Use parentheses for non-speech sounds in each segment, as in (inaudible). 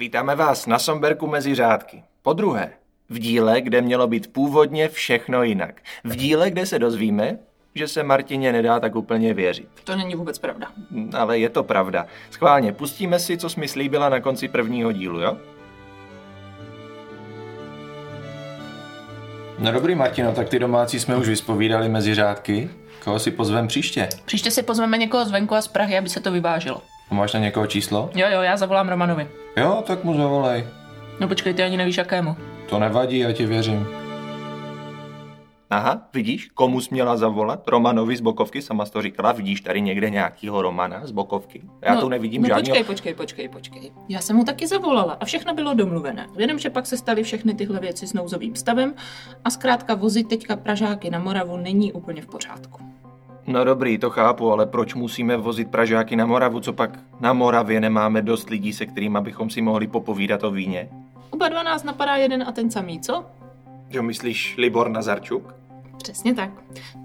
Vítáme vás na Somberku mezi řádky. Po druhé, v díle, kde mělo být původně všechno jinak. V díle, kde se dozvíme, že se Martině nedá tak úplně věřit. To není vůbec pravda. Ale je to pravda. Schválně, pustíme si, co jsi mi slíbila na konci prvního dílu, jo? No dobrý, Martino, tak ty domácí jsme už vyspovídali mezi řádky. Koho si pozvem příště? Příště si pozveme někoho zvenku a z Prahy, aby se to vyvážilo. Máš na někoho číslo? Jo, jo, já zavolám Romanovi. Jo, tak mu zavolej. No počkej, ty ani nevíš jakému. To nevadí, já ti věřím. Aha, vidíš, komu jsi měla zavolat? Romanovi z Bokovky, sama jsi to říkala, vidíš tady někde nějakýho Romana z Bokovky? Já no, tu nevidím no, žádného. počkej, počkej, počkej, počkej. Já jsem mu taky zavolala a všechno bylo domluvené. Jenomže pak se staly všechny tyhle věci s nouzovým stavem a zkrátka vozit teďka Pražáky na Moravu není úplně v pořádku. No dobrý, to chápu, ale proč musíme vozit Pražáky na Moravu, co pak na Moravě nemáme dost lidí, se kterými bychom si mohli popovídat o víně? Oba dva nás napadá jeden a ten samý, co? Jo, myslíš Libor Nazarčuk? Přesně tak.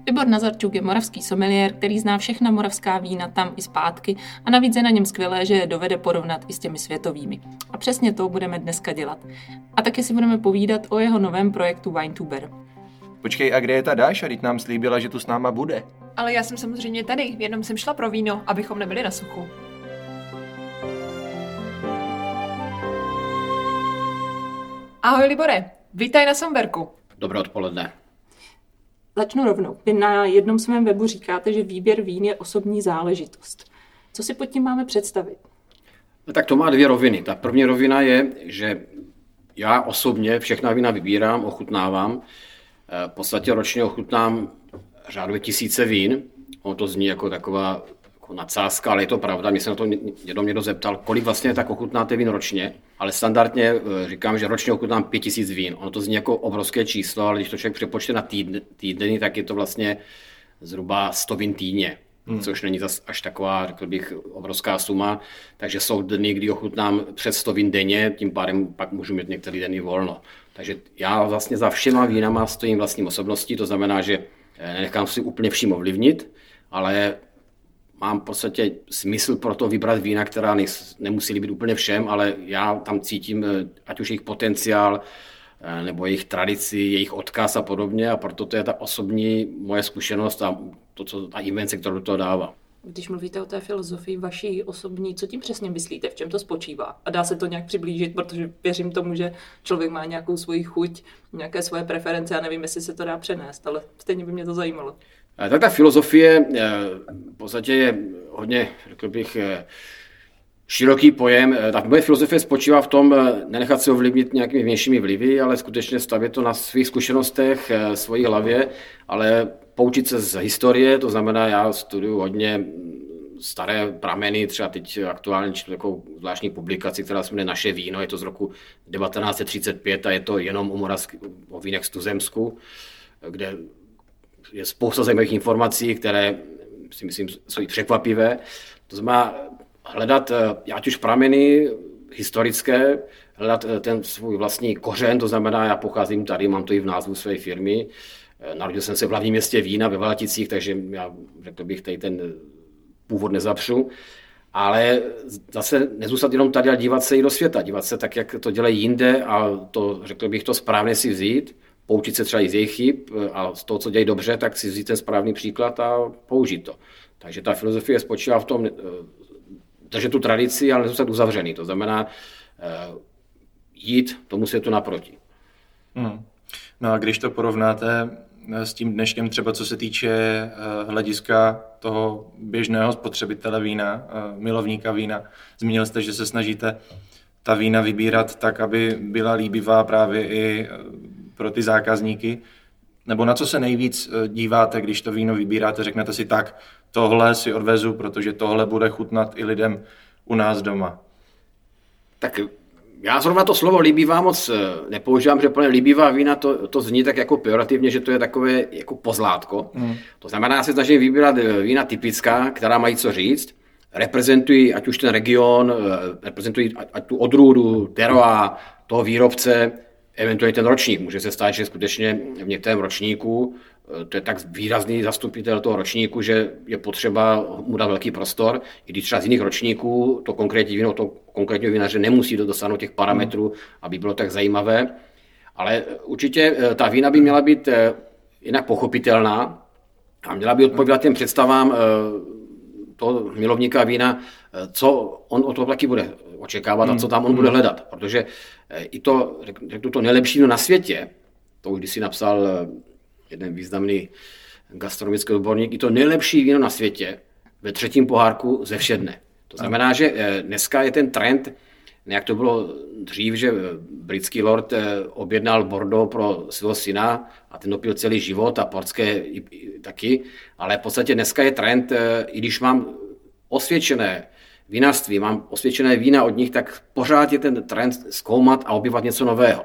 Libor Nazarčuk je moravský someliér, který zná všechna moravská vína tam i zpátky a navíc je na něm skvělé, že je dovede porovnat i s těmi světovými. A přesně to budeme dneska dělat. A taky si budeme povídat o jeho novém projektu Winetuber. Počkej, a kde je ta Dáša? Teď nám slíbila, že tu s náma bude. Ale já jsem samozřejmě tady, jenom jsem šla pro víno, abychom nebyli na suchu. Ahoj Libore, vítaj na Somberku. Dobré odpoledne. Začnu rovnou. Vy na jednom svém webu říkáte, že výběr vín je osobní záležitost. Co si pod tím máme představit? No, tak to má dvě roviny. Ta první rovina je, že já osobně všechna vína vybírám, ochutnávám. Eh, V podstatě ročně ochutnám řádově tisíce vín. Ono to zní jako taková jako nadsázka, ale je to pravda. Mě se na to někdo, někdo zeptal, kolik vlastně tak ochutnáte vín ročně. Ale standardně eh, říkám, že ročně ochutnám pět tisíc vín. Ono to zní jako obrovské číslo, ale když to člověk přepočte na týdny, týdny, tak je to vlastně zhruba 100 vín týdně. Hmm. Což není zas až taková, řekl bych, obrovská suma. Takže jsou dny, kdy ochutnám přes 100 vín denně, tím pádem pak můžu mít některý den i volno. Takže já vlastně za všema vínama stojím vlastním osobností, to znamená, že eh, nenechám si úplně vším ovlivnit, ale mám v podstatě smysl pro to vybrat vína, která nemusí líbit úplně všem, ale já tam cítím eh, ať už jejich potenciál, eh, nebo jejich tradici, jejich odkaz a podobně a proto to je ta osobní moje zkušenost a to, co ta invence, kterou toho dává. Když mluvíte o té filozofii vaší osobní, co tím přesně myslíte, v čem to spočívá? A dá se to nějak přiblížit, protože věřím tomu, že člověk má nějakou svoji chuť, nějaké svoje preference, já nevím, jestli se to dá přenést, ale stejně by mě to zajímalo. Tak ta filozofie v podstatě je hodně, řekl bych, široký pojem. Ta moje filozofie spočívá v tom nenechat se ovlivnit nějakými vnějšími vlivy, ale skutečně stavět to na svých zkušenostech, svojí hlavě, ale poučit se z historie, to znamená, já studuju hodně staré prameny, třeba teď aktuálně čtu takovou zvláštní publikaci, která se jmenuje Naše víno, je to z roku 1935 a je to jenom o, Moravský, o vínech z Tuzemsku, kde je spousta zajímavých informací, které si myslím jsou i překvapivé. To znamená hledat, ať už prameny historické, hledat ten svůj vlastní kořen, to znamená, já pocházím tady, mám to i v názvu své firmy, Narodil jsem se v hlavním městě Vína ve Valaticích, takže já řekl bych tady ten původ nezapřu. Ale zase nezůstat jenom tady, ale dívat se i do světa, dívat se tak, jak to dělají jinde a to, řekl bych, to správně si vzít, poučit se třeba i z jejich chyb a z toho, co dělají dobře, tak si vzít ten správný příklad a použít to. Takže ta filozofie spočívá v tom, držet tu tradici, ale nezůstat uzavřený. To znamená jít tomu světu naproti. Hmm. No a když to porovnáte s tím dneškem třeba co se týče hlediska toho běžného spotřebitele vína, milovníka vína. Zmínil jste, že se snažíte ta vína vybírat tak, aby byla líbivá právě i pro ty zákazníky. Nebo na co se nejvíc díváte, když to víno vybíráte, řeknete si tak, tohle si odvezu, protože tohle bude chutnat i lidem u nás doma. Tak já zrovna to slovo líbivá moc nepoužívám, že plně líbivá vína to, to zní tak jako pejorativně, že to je takové jako pozlátko. Hmm. To znamená, já se snažím vybírat vína typická, která mají co říct, reprezentují ať už ten region, reprezentují ať tu odrůdu, teroa, toho výrobce, eventuálně ten ročník. Může se stát, že skutečně v některém ročníku to je tak výrazný zastupitel toho ročníku, že je potřeba mu dát velký prostor, i když třeba z jiných ročníků to konkrétní víno, to konkrétního vinaře nemusí dosáhnout těch parametrů, aby bylo tak zajímavé. Ale určitě ta vína by měla být jinak pochopitelná a měla by odpovídat těm představám toho milovníka vína, co on o to taky bude očekávat a co tam on bude hledat. Protože i to, řeknu to nejlepší na světě, to už když si napsal jeden významný gastronomický odborník, i to nejlepší víno na světě ve třetím pohárku ze všedne. To znamená, že eh, dneska je ten trend, jak to bylo dřív, že britský lord eh, objednal Bordeaux pro svého syna a ten dopil celý život a portské taky, ale v podstatě dneska je trend, eh, i když mám osvědčené vinařství, mám osvědčené vína od nich, tak pořád je ten trend zkoumat a objevat něco nového.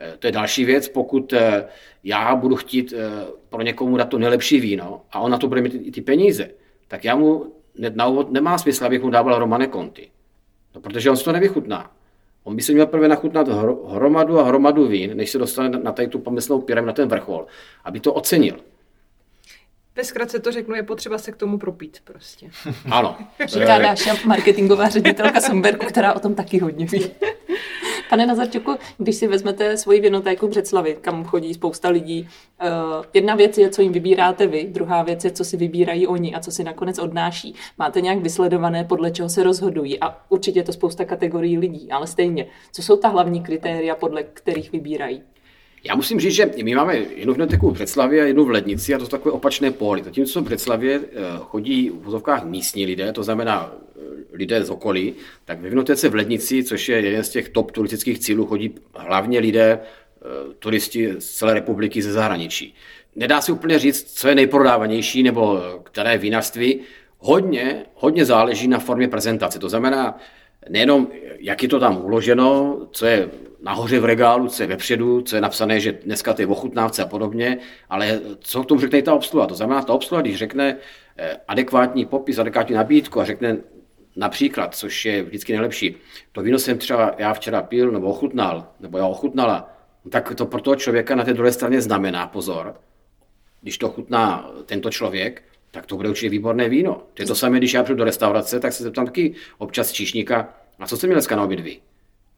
Eh, to je další věc, pokud eh, já budu chtít eh, pro někomu dát to nejlepší víno a on na to bude mít i ty peníze, tak já mu na úvod nemá smysl, abych mu dával Romane Conti. No, protože on si to nevychutná. On by se měl prvé nachutnat hromadu a hromadu vín, než se dostane na tady tu pomyslnou pěrem na ten vrchol, aby to ocenil. Ve zkratce to řeknu, je potřeba se k tomu propít prostě. Ano. Říká Dáša, marketingová ředitelka Somberku, která o tom taky hodně ví. (laughs) Pane Nazarčuku, když si vezmete svoji vinotéku Břeclavy, kam chodí spousta lidí, uh, jedna věc je, co jim vybíráte vy, druhá věc je, co si vybírají oni a co si nakonec odnáší. Máte nějak vysledované, podle čeho se rozhodují a určitě je to spousta kategorií lidí, ale stejně. Co jsou ta hlavní kritéria, podle kterých vybírají? Já musím říct, že my máme jednu vinotéku v Břeclavě a jednu v Lednici a to jsou takové opačné póly. Zatímco v Břeclavě eh, chodí v vozovkách místní lidé, to znamená lidé z okolí, tak ve Vinotéce v Lednici, což je jeden z těch top turistických cílů, chodí hlavně lidé, eh, turisti z celé republiky ze zahraničí. Nedá se úplně říct, co je nejprodávanější nebo které vinařství. Hodně, hodně záleží na formě prezentace. To znamená, nejenom, jak je to tam uloženo, co je nahoře v regálu, co je vepředu, co je napsané, že dneska to je ochutnávce a podobně, ale co k tomu řekne ta obsluha. To znamená, ta obsluha, když řekne eh, adekvátní popis, adekvátní nabídku a řekne Například, což je vždycky nejlepší, to víno jsem třeba já včera pil nebo ochutnal, nebo já ochutnala, tak to pro toho člověka na té druhé straně znamená pozor. Když to chutná tento člověk, tak to bude určitě výborné víno. To je to samé, když já přijdu do restaurace, tak se zeptám taky občas číšníka, a co jste měl dneska na oběd vy?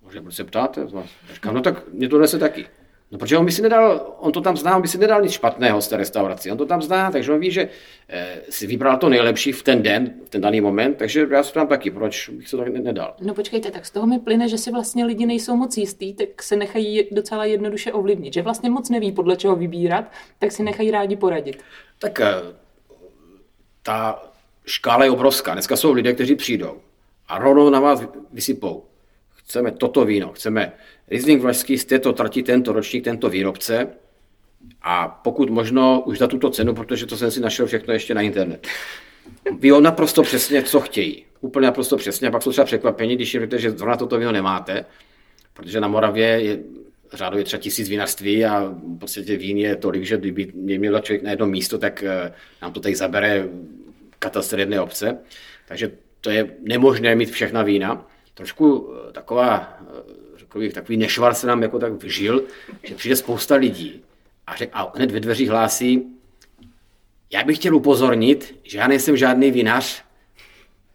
Může se ptáte? Říkám, no tak mě to nese taky. No protože on by si nedal, on to tam zná, on by si nedal nic špatného z té restaurace. On to tam zná, takže on ví, že eh, si vybral to nejlepší v ten den, v ten daný moment, takže já si tam taky, proč bych se to nedal. No počkejte, tak z toho mi plyne, že si vlastně lidi nejsou moc jistý, tak se nechají docela jednoduše ovlivnit, že vlastně moc neví, podle čeho vybírat, tak si nechají rádi poradit. Tak eh, ta škála je obrovská. Dneska jsou lidé, kteří přijdou a rovnou na vás vysypou. Chceme toto víno, chceme Riesling Vlašský z této trati, tento ročník, tento výrobce a pokud možno už za tuto cenu, protože to jsem si našel všechno ještě na internet. Ví naprosto přesně, co chtějí. Úplně naprosto přesně. A pak jsou třeba překvapení, když jim že zrovna toto víno nemáte, protože na Moravě je řádově třeba tisíc vinařství a v podstatě vín je tolik, že kdyby mě měl člověk na jedno místo, tak eh, nám to tady zabere katastr jedné obce. Takže to je nemožné mít všechna vína. Trošku eh, taková eh, takový, takový nešvar se nám jako tak vžil, že přijde spousta lidí a, řek, a hned ve dveřích hlásí, já bych chtěl upozornit, že já nejsem žádný vinař,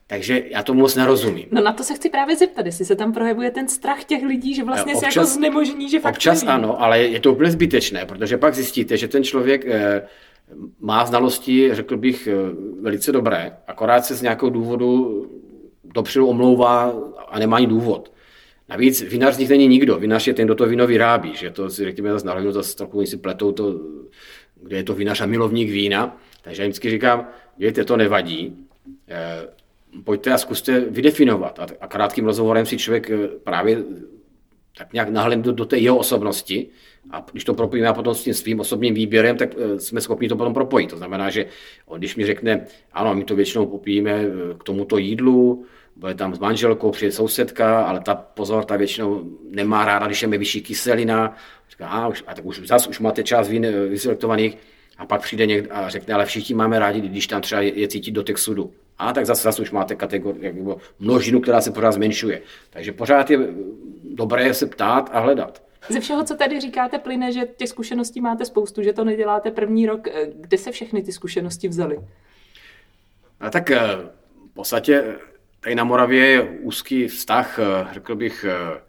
takže já tomu moc nerozumím. No na to se chci právě zeptat, jestli se tam projevuje ten strach těch lidí, že vlastně občas, se jako znemožní, že fakt Občas neví. ano, ale je to úplně zbytečné, protože pak zjistíte, že ten člověk eh, má znalosti, řekl bych, eh, velice dobré, akorát se z nějakého důvodu dopředu omlouvá a nemá ani důvod. Navíc vinař z nich není nikdo. Vinař je ten, kdo to víno vyrábí. Že to si řekněme zase na zase trochu si pletou to, kde je to vinař a milovník vína. Takže já vždycky říkám, dějte, to nevadí. E, pojďte a zkuste vydefinovat. A, a krátkým rozhovorem si člověk eh, právě tak nějak nahledne do, do té jeho osobnosti a když to propojíme potom s tím svým osobním výběrem, tak eh, jsme schopni to potom propojit. To znamená, že on, když mi řekne, ano, my to většinou popijeme k tomuto jídlu, bude tam s manželkou, přijde sousedka, ale ta pozor, ta většinou nemá ráda, když je mi vyšší kyselina. Říká, a, už, a tak už zas už máte eh, vyselektovaných a pak přijde někdo a řekne, ale všichni máme rádi, když tam třeba je, je cítit dotek sudu. A tak zase, zase už máte kategorii, množinu, která se pořád zmenšuje. Takže pořád je dobré se ptát a hledat. Ze všeho, co tady říkáte, plyne, že těch zkušeností máte spoustu, že to neděláte první rok. Eh, Kde se všechny ty zkušenosti vzaly? A tak eh, v podstatě tady na Moravě je úzký vztah, eh, řekl bych, eh,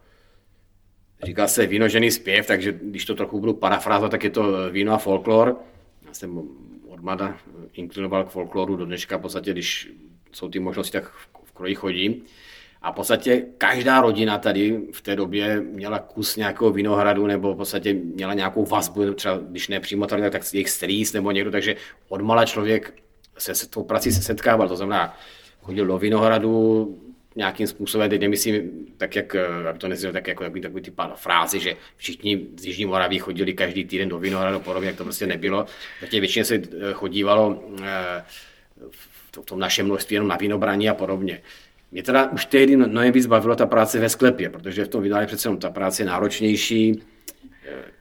říká se vínožený zpěv, takže když to trochu budu parafrázovat, tak je to víno a folklor. Já jsem od mlada inklinoval k folkloru do dneška, v podstatě, když jsou ty možnosti, tak v kroji chodím. A v podstatě každá rodina tady v té době měla kus nějakého vinohradu nebo v podstatě měla nějakou vazbu, třeba když ne přímo tady, tak jejich strýc nebo někdo, takže odmala člověk se s tou prací se setkával, to znamená, chodil do Vinohradu, nějakým způsobem, teď nemyslím tak, jak, aby to neznělo tak jako takový, takový ty frázy, že všichni z Jižní Moraví chodili každý týden do Vinohradu, podobně, jak to prostě nebylo. Takže většině se eh, chodívalo eh, v tom našem množství jenom na vinobraní a podobně. Mě teda už tehdy mnohem víc bavila ta práce ve sklepě, protože v tom vydání přece ta práce je náročnější, eh,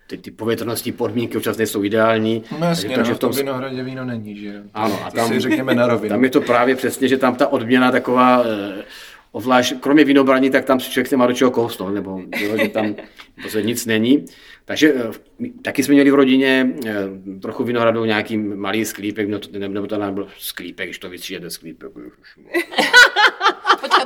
ty, ty povětrnostní podmínky občas nejsou ideální. No jasně, takže, no, v tom Vinohradě víno není, že jo? Ano, a tam, si řekněme na rovinu. Tam je to právě přesně, že tam ta odměna taková, eh, ovlášť, kromě vinobraní, tak tam si člověk nemá do čeho kousnout, nebo jo, že tam (laughs) prostě nic není. Takže eh, taky jsme měli v rodině eh, trochu vinohradu, nějaký malý sklípek, nebo to, nebo to nebyl sklípek, když to vystříjete sklípek.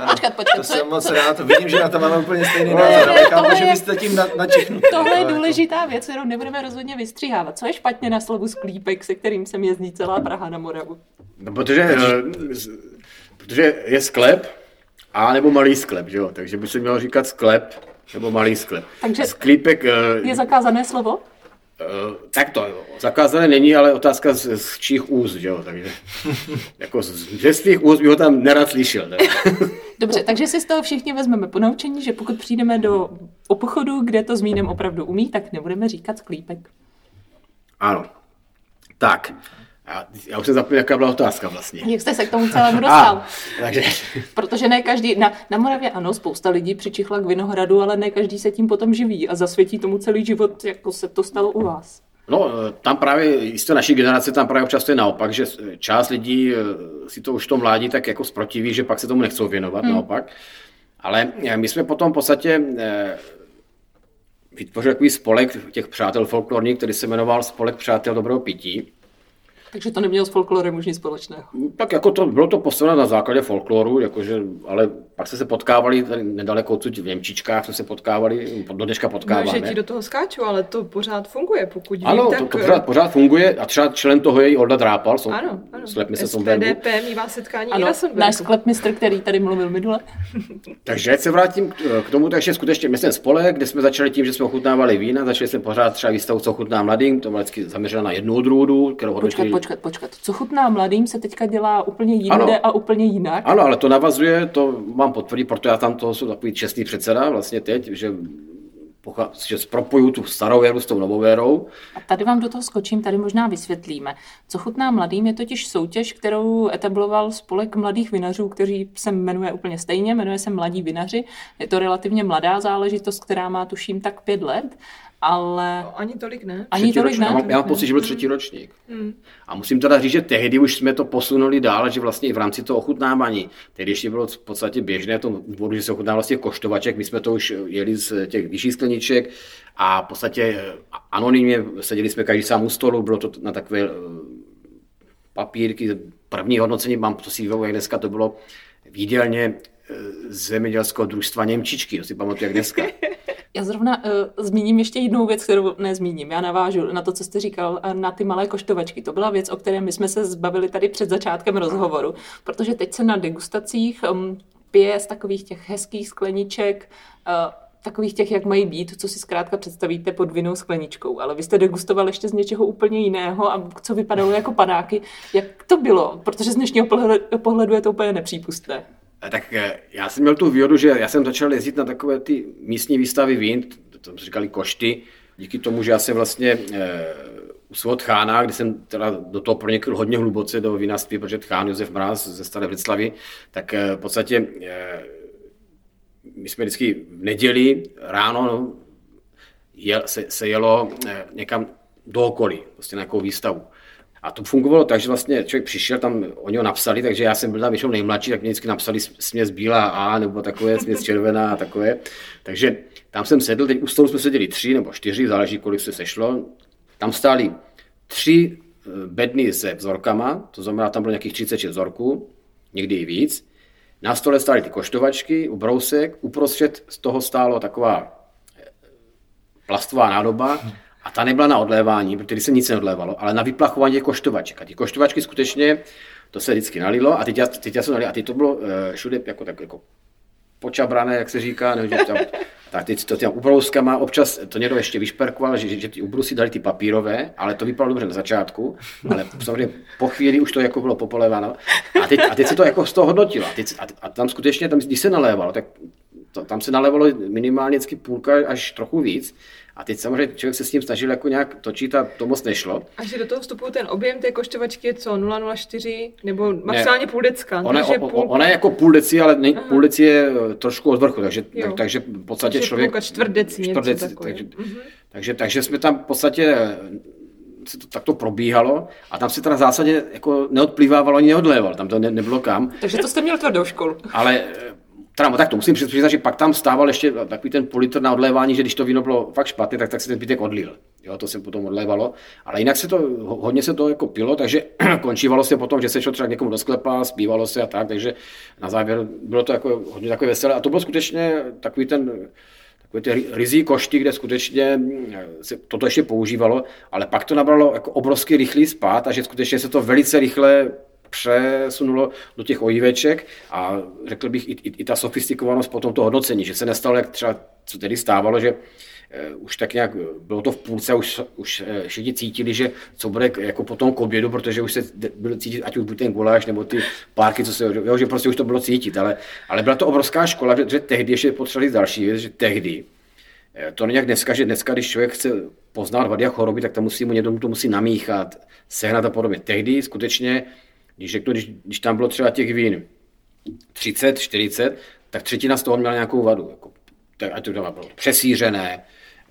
Počkat, počkat, počkat. To jsem moc rád, vidím, že na to máme úplně stejný názor, ale chápu, že byste tím na, načichnutí. (laughs) Tohle je důležitá věc, kterou nebudeme rozhodně vystřihávat. Co je špatně na slovu sklípek, se kterým se jezdí celá Praha na Moravu? No, protože, eh, protože je sklep, a nebo malý sklep, že jo? Takže by se mělo říkat sklep nebo malý sklep. Takže Sklípek... Je zakázané slovo? Uh, tak to zakázané není, ale otázka z, z čích úst, jo, takže (laughs) jako z, ze svých úst bych ho tam nerad slyšel. Ne? (laughs) Dobře, takže si z toho všichni vezmeme ponaučení, že pokud přijdeme do obchodu, kde to s vínem opravdu umí, tak nebudeme říkat sklípek. Ano. Tak, já, já už jsem zapomněl, jaká byla otázka vlastně. Jak jste se k tomu celému (laughs) dostal? A, takže... (laughs) Protože ne každý, na, na Moravě ano, spousta lidí přičichla k Vinohradu, ale ne každý se tím potom živí a zasvětí tomu celý život, jako se to stalo u vás. No, tam právě, jistě naší generace, tam právě občas to je naopak, že část lidí si to už to mládí tak jako zprotiví, že pak se tomu nechcou věnovat, hmm. naopak. Ale my jsme potom v podstatě vytvořili takový spolek těch přátel folklorních, který se jmenoval Spolek přátel dobrého pití. Takže to nemělo s folklorem už nic společného. Tak jako to, bylo to postavené na základě folkloru, jakože, ale pak se se potkávali tady nedaleko odsud v Němčičkách, jsme se potkávali, do dneška potkáváme. No, že ti do toho skáču, ale to pořád funguje, pokud vím, Ano, tak... to, to pořád, pořád, funguje a třeba člen toho je i Olda Drápal, jsou, ano, ano. sklep se SDP mývá setkání ano, i na náš sklepmistr, který tady mluvil minule. (laughs) takže se vrátím k, k tomu, takže skutečně my jsme spolek, kde jsme začali tím, že jsme ochutnávali vína, začali jsme pořád třeba výstavu, co chutná mladým, to bylo vždycky zaměřeno na jednu odrůdu, kterou počkat, počkat, počkat, co chutná mladým se teďka dělá úplně jinde ano. a úplně jinak. Ano, ale to navazuje, to mám potvrdit, proto já tam to jsou takový čestný předseda vlastně teď, že že propoju tu starou éru s tou novou érou. A tady vám do toho skočím, tady možná vysvětlíme. Co chutná mladým je totiž soutěž, kterou etabloval spolek mladých vinařů, kteří se jmenuje úplně stejně, jmenuje se Mladí vinaři. Je to relativně mladá záležitost, která má tuším tak pět let ale... No, ani tolik ne. Ani třetí tolik ročník. ne. Já mám, já mám pocit, že byl třetí ročník. Hmm. A musím teda říct, že tehdy už jsme to posunuli dál, že vlastně i v rámci toho ochutnávání, tehdy ještě bylo v podstatě běžné v tom důvodu, že se ochutnávalo těch koštovaček, my jsme to už jeli z těch vyšších skleniček a v podstatě anonymně seděli jsme každý sám u stolu, bylo to na takové eh, papírky, první hodnocení, mám to si jak dneska to bylo výdělně eh, zemědělského družstva Němčičky, to si pamatuju jak dneska. (laughs) Já zrovna uh, zmíním ještě jednu věc, kterou nezmíním. Já navážu na to, co jste říkal, na ty malé koštovačky. To byla věc, o které my jsme se zbavili tady před začátkem rozhovoru, protože teď se na degustacích um, pije z takových těch hezkých skleniček, uh, takových těch, jak mají být, co si zkrátka představíte pod vinou skleničkou. Ale vy jste degustoval ještě z něčeho úplně jiného a co vypadalo jako panáky. Jak to bylo? Protože z dnešního pohledu je to úplně nepřípustné. Tak eh, já jsem měl tu výhodu, že já jsem začal jezdit na takové ty místní výstavy vín, to se říkali košty, díky tomu, že já jsem vlastně e, u svého tchána, kdy jsem teda do toho pronikl hodně hluboce do vinařství, protože tchán Josef Mráz ze Staré Vriclavy, tak e, v podstatě my jsme vždycky v neděli ráno no, jel, se, se jelo někam do okolí, prostě na nějakou výstavu. A to fungovalo tak, že vlastně člověk přišel, tam oni ho napsali, takže já jsem byl tam většinou nejmladší, tak mě vždycky napsali směs bílá A nebo takové, směs červená a takové. Takže tam jsem sedl, teď u stolu jsme seděli tři nebo čtyři, záleží, kolik se sešlo. Tam stáli tři eh, bedny se vzorkama, to znamená, tam bylo nějakých 36 vzorků, někdy i víc. Na stole stály ty koštovačky, ubrousek, uprostřed z toho stálo taková eh, plastová nádoba a ta nebyla na odlévání, protože se nic neodlévalo, ale na vyplachování těch koštovaček. A ty koštovačky skutečně, to se vždycky nalilo a teď já, teď já jsem nalil, a teď to bylo uh, všude jako, tak, jako počabrané, jak se říká, nebo tam, (laughs) tak teď to těm ubrouskama, občas to někdo ještě vyšperkoval, že, že ty ubrusy dali ty papírové, ale to vypadalo dobře na začátku, ale samozřejmě po chvíli už to jako bylo popoleváno. A teď, a teď se to jako z toho hodnotilo. A, teď, a, a tam skutečně, tam, když se nalévalo, tak to, tam se nalévalo minimálně vždycky půlka až trochu víc. A teď samozřejmě člověk se s tím snažil jako nějak točit a to moc nešlo. A že do toho vstupu ten objem té koštovačky je co, 0,04 nebo maximálně ne, půl decka? Ona, takže o, půl... ona je jako půl deci, ale ne, půl deci je eh, trošku od vrchu, takže, tak, takže v podstatě takže člověk... Půlka čtvrt deci, čtvrt deci takže, mm-hmm. takže, takže, jsme tam v podstatě eh, se to takto probíhalo a tam se teda v zásadě jako neodplývávalo ani neodléval, tam to ne, nebylo kam. Takže to jste měl tvrdou školu. Ale eh, Teda, tak to musím přiznat, že pak tam stával ještě takový ten půl litr na odlévání, že když to víno bylo fakt špatné, tak, tak se ten zbytek odlil. Jo, to se potom odlévalo. Ale jinak se to, hodně se to jako pilo, takže (clears throat) končívalo se potom, že se šlo třeba někomu do sklepa, zpívalo se a tak, takže na závěr bylo to jako hodně takové veselé. A to bylo skutečně takový ten, takové ty rizí košty, kde skutečně se toto ještě používalo, ale pak to nabralo jako obrovský rychlý spát a že skutečně se to velice rychle přesunulo do těch ojíveček a řekl bych i, i, i ta sofistikovanost potom to hodnocení, že se nestalo, jak třeba co tedy stávalo, že uh, už tak nějak bylo to v půlce, už, už uh, všichni cítili, že co bude jako potom k obědu, protože už se bylo cítit, ať už bude ten guláš nebo ty párky, co se, jo, že prostě už to bylo cítit, ale, ale byla to obrovská škola, že, že tehdy ještě potřebovali další věc, že tehdy, eh, to není jak dneska, že dneska, když člověk chce poznat vady a choroby, tak to musí mu někdo to musí namíchat, sehnat a podobně. Tehdy skutečně když řeknu, když, když tam bylo třeba těch vín 30, 40, tak třetina z toho měla nějakou vadu. Jako, tak, ať to bylo přesířené,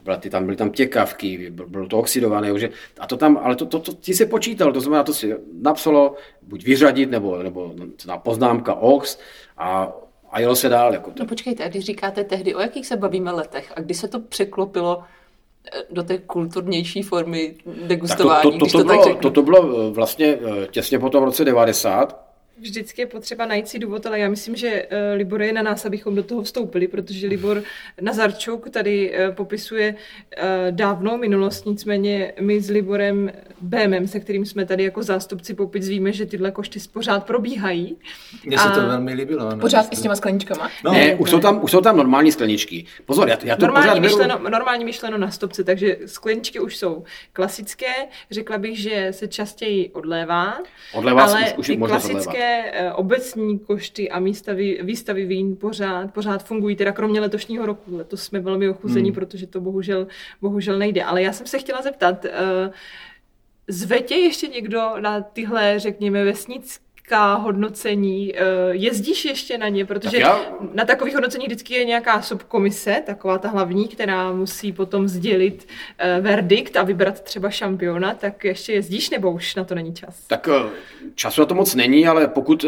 byla ty, tam byly tam těkavky, bylo to oxidované, že, a to tam, ale to, to, to, to si počítal, to znamená, to si napsalo, buď vyřadit, nebo, nebo na poznámka OX a, a jelo se dál. Jako. No počkejte, a když říkáte tehdy, o jakých se bavíme letech a kdy se to překlopilo do té kulturnější formy degustování, tak to, to, to, to, to, bylo, to, to bylo vlastně eh, těsně po tom roce 90, vždycky je potřeba najít si důvod, ale já myslím, že uh, Libor je na nás, abychom do toho vstoupili, protože Libor Nazarčuk tady uh, popisuje uh, dávnou minulost, nicméně my s Liborem Bémem, se kterým jsme tady jako zástupci Popic, víme, že tyhle košty pořád probíhají. Mně se to velmi líbilo. Ne? Pořád i s těma skleničkama? No, ne, už jsou, tam, už jsou tam normální skleničky. Pozor, já, já to normální pořád myšleno, beru... Normální myšleno na stopce, takže skleničky už jsou klasické. Řekla bych, že se častěji odlévá. Odlévá ale už, už ty klasické Eh, obecní košty a místavy, výstavy vín pořád, pořád fungují, teda kromě letošního roku. Letos jsme velmi ochuzení, hmm. protože to bohužel, bohužel nejde. Ale já jsem se chtěla zeptat, eh, zve tě ještě někdo na tyhle, řekněme, vesnické hodnocení. Eh, jezdíš ještě na ně? Protože já... na takových hodnocení vždycky je nějaká subkomise, taková ta hlavní, která musí potom sdělit verdikt a vybrat třeba šampiona, tak ještě jezdíš nebo už na to není čas? Tak času na to moc není, ale pokud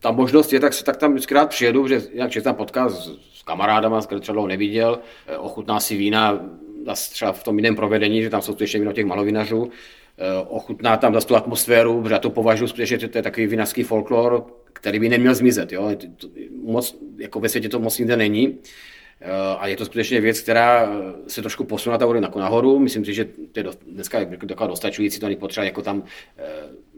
ta možnost je, tak, se, tak tam vždycky rád přijedu, protože jinak tam potká s, s kamarádama, s třeba neviděl, ochutná si vína třeba v tom jiném provedení, že tam jsou ještě víno těch malovinařů, Eh, ochutná tam zase tu atmosféru, protože já to považuji skutečně, že to je takový vinařský folklor, který by neměl zmizet. Jo? Moc, jako ve světě to moc nikde není. Eh, a je to skutečně věc, která eh, se trošku posunula ta jako nahoru. Myslím si, že to je dneska taková dostačující, to není potřeba jako tam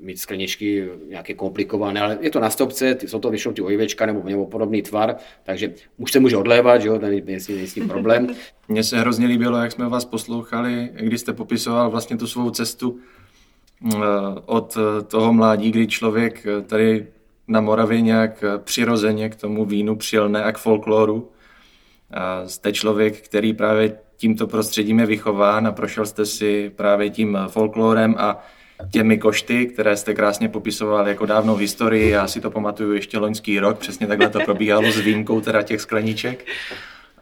mít skleničky nějaké komplikované, ale je to na stopce, jsou to většinou ty ojivečka nebo, nebo podobný tvar, takže už se může odlévat, že jo, ten je s tím problém. (laughs) Mně se hrozně líbilo, jak jsme vás poslouchali, když jste popisoval vlastně tu svou cestu eh, od toho mládí, kdy člověk tady na Moravě nějak přirozeně k tomu vínu přilne a k folkloru. Jste člověk, který právě tímto prostředím je vychován a prošel jste si právě tím folklorem a těmi košty, které jste krásně popisoval jako dávnou historii. Já si to pamatuju ještě loňský rok, přesně takhle to probíhalo s výjimkou teda těch skleníček.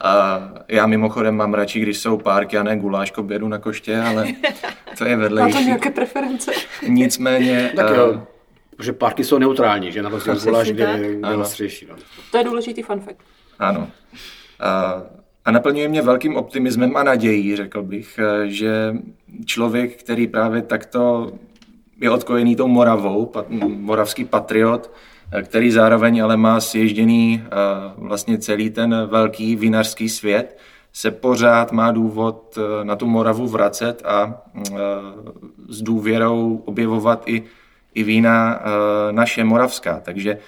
A já mimochodem mám radši, když jsou párky a ne guláš k obědu na koště, ale to je vedlejší. Má to nějaké preference? Nicméně... Tak uh, jo, protože párky jsou neutrální, že na rozdíl od guláš, kde je. No. To je důležitý fun fact. Ano. A, a naplňuje mě velkým optimismem a nadějí, řekl bych, eh, že člověk, který právě takto je odkojený tou Moravou, pat, moravský patriot, eh, který zároveň ale má sježděný eh, vlastně celý ten velký vinařský svět, se pořád má důvod na tu Moravu vracet a s důvěrou objevovat i, i vína naše moravská. Takže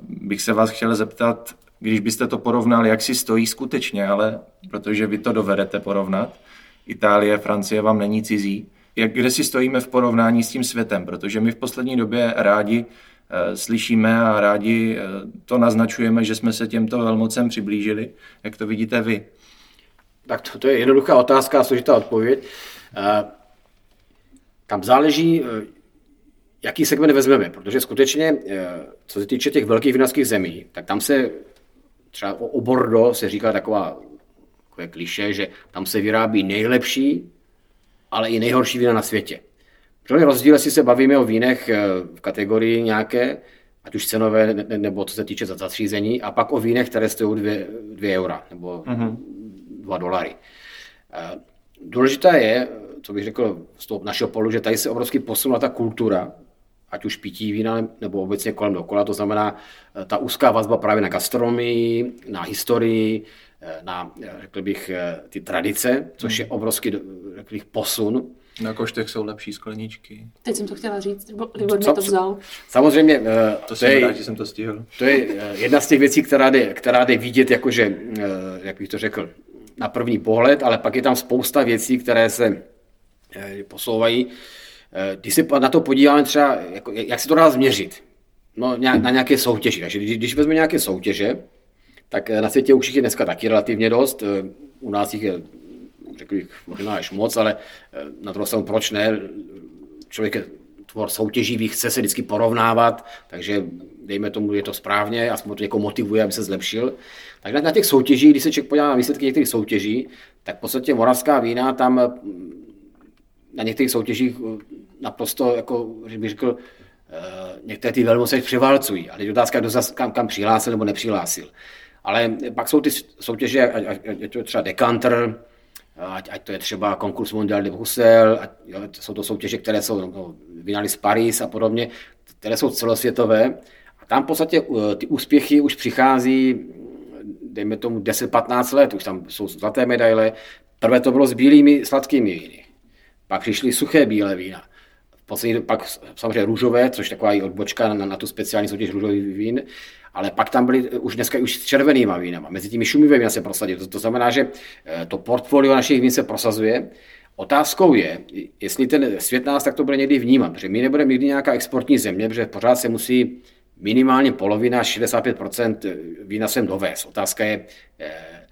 bych se vás chtěl zeptat, když byste to porovnali, jak si stojí skutečně, ale protože vy to dovedete porovnat, Itálie, Francie vám není cizí, jak, kde si stojíme v porovnání s tím světem, protože my v poslední době rádi eh, slyšíme a rádi eh, to naznačujeme, že jsme se těmto velmocem přiblížili. Jak to vidíte vy? Tak to, to je jednoduchá otázka a složitá odpověď. Eh, Tam záleží, jaký segment vezmeme, protože skutečně, co se týče těch velkých vinařských zemí, tak tam se třeba o o Bordeaux se říká taková takové kliše, že tam se vyrábí nejlepší, ale i nejhorší vína na světě. Protože rozdíl, jestli se bavíme o vínech eh, v kategorii nějaké, ať už cenové, ne- ne- nebo co se týče za- zatřízení, a pak o vínech, které stojí 2 eura nebo 2 dolary. Eh, Důležité je, co bych řekl z toho našeho pohledu, že tady se obrovský posunula ta kultura, ať už pití vína nebo obecně kolem dokola, to znamená eh, ta úzká vazba právě na gastronomii, na historii, eh, na, eh, řekl bych, ty tradice, což je obrovský, řekl bych, posun. Na koštech jsou lepší skleničky. Teď jsem to chtěla říct, Libor Libor mi to vzal. Samozřejmě, To to jsem je, rád, že jsem to stihl. To je jedna z těch věcí, která jde, která jde vidět, jakože, jak bych to řekl, na první pohled, ale pak je tam spousta věcí, které se posouvají. Eh, Když se na to podíváme třeba, jako, jak se to dá změřit? No, na nějaké soutěži. Takže když, když vezme nějaké soutěže, tak eh, na světě už jich je dneska taky relativně dost. Eh, U nás jich je, řekl bych, možná až moc, ale na druhou stranu proč ne? Člověk je tvor soutěživý, chce se vždycky porovnávat, takže dejme tomu, je to správně, aspoň to někoho motivuje, aby se zlepšil. Tak na, těch soutěžích, když se člověk podívá na výsledky některých soutěží, tak v podstatě moravská vína tam na některých soutěžích eh, naprosto, jako, bych řekl, eh, některé ty velmoci převálcují. Ale je otázka, kdo zas kam, kam přihlásil nebo nepřihlásil. Ale pak jsou ty soutěže, ať, ať, ať je to třeba Decanter, ať, ať to je třeba konkurs Mondial de Bruxelles, ať, jo, jsou to soutěže, které jsou no, vynali z Paris a podobně, které jsou celosvětové. A tam v podstatě uh, ty úspěchy už přichází, dejme tomu 10-15 let, už tam jsou zlaté medaile. Prvé to bylo s bílými sladkými víny. Pak přišly suché bílé vína. V poslední, pak samozřejmě růžové, což je taková i odbočka na, na tu speciální soutěž růžových vín, ale pak tam byly už dneska už s červenýma vínama. Mezi těmi šumivými vína se prosadí. To, to znamená, že eh, to portfolio našich vín se prosazuje. Otázkou je, jestli ten svět nás takto bude někdy vnímat, protože my nebudeme nikdy nějaká exportní země, protože pořád se musí minimálně polovina, 65% vína sem dovést. Otázka je, eh,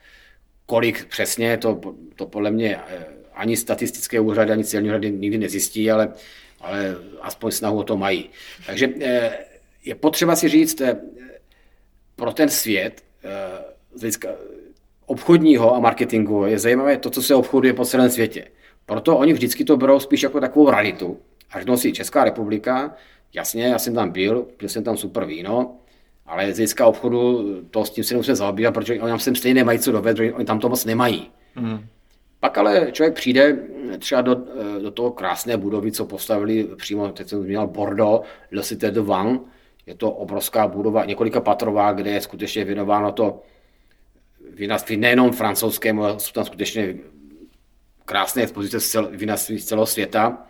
kolik přesně, to, to podle mě eh, ani statistické úřady, ani celní úřady nikdy nezjistí, ale, ale aspoň snahu o to mají. Takže eh, je potřeba si říct, eh, pro ten svět eh, z hlediska obchodního a marketingu je zajímavé to, co se obchoduje po celém světě. Proto oni vždycky to berou spíš jako takovou raritu. A řeknou si Česká republika, jasně, já jsem tam byl, pil jsem tam super víno, ale z hlediska obchodu to s tím se nemusíme zaobírat, protože oni tam sem stejně nemají co dovést, oni tam to moc nemají. Mm. Pak ale člověk přijde třeba do, do toho krásné budovy, co postavili přímo, teď jsem zmínil Bordeaux, Le Cité de Vin, je to obrovská budova, několika patrová, kde je skutečně věnováno to vinařství nejenom francouzskému, jsou tam skutečně krásné expozice z cel, vinařství z celého světa.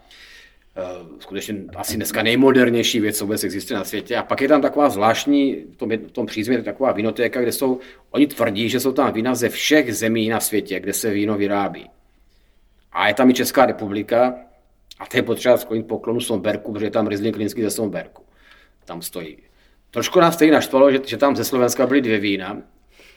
Eh, Skutečně asi dneska nejmodernější věc, co vůbec existuje na světě. A pak je tam taková zvláštní, v tom, v tom přízmě taková vinotéka, kde jsou, oni tvrdí, že jsou tam vína ze všech zemí na světě, kde se víno vyrábí. A je tam i Česká republika, a to je potřeba sklonit poklonu Slomberku, protože je tam Riesling Klinský ze Slomberku. Tam stojí. Trošku nás tady naštvalo, že, že tam ze Slovenska byly dvě vína.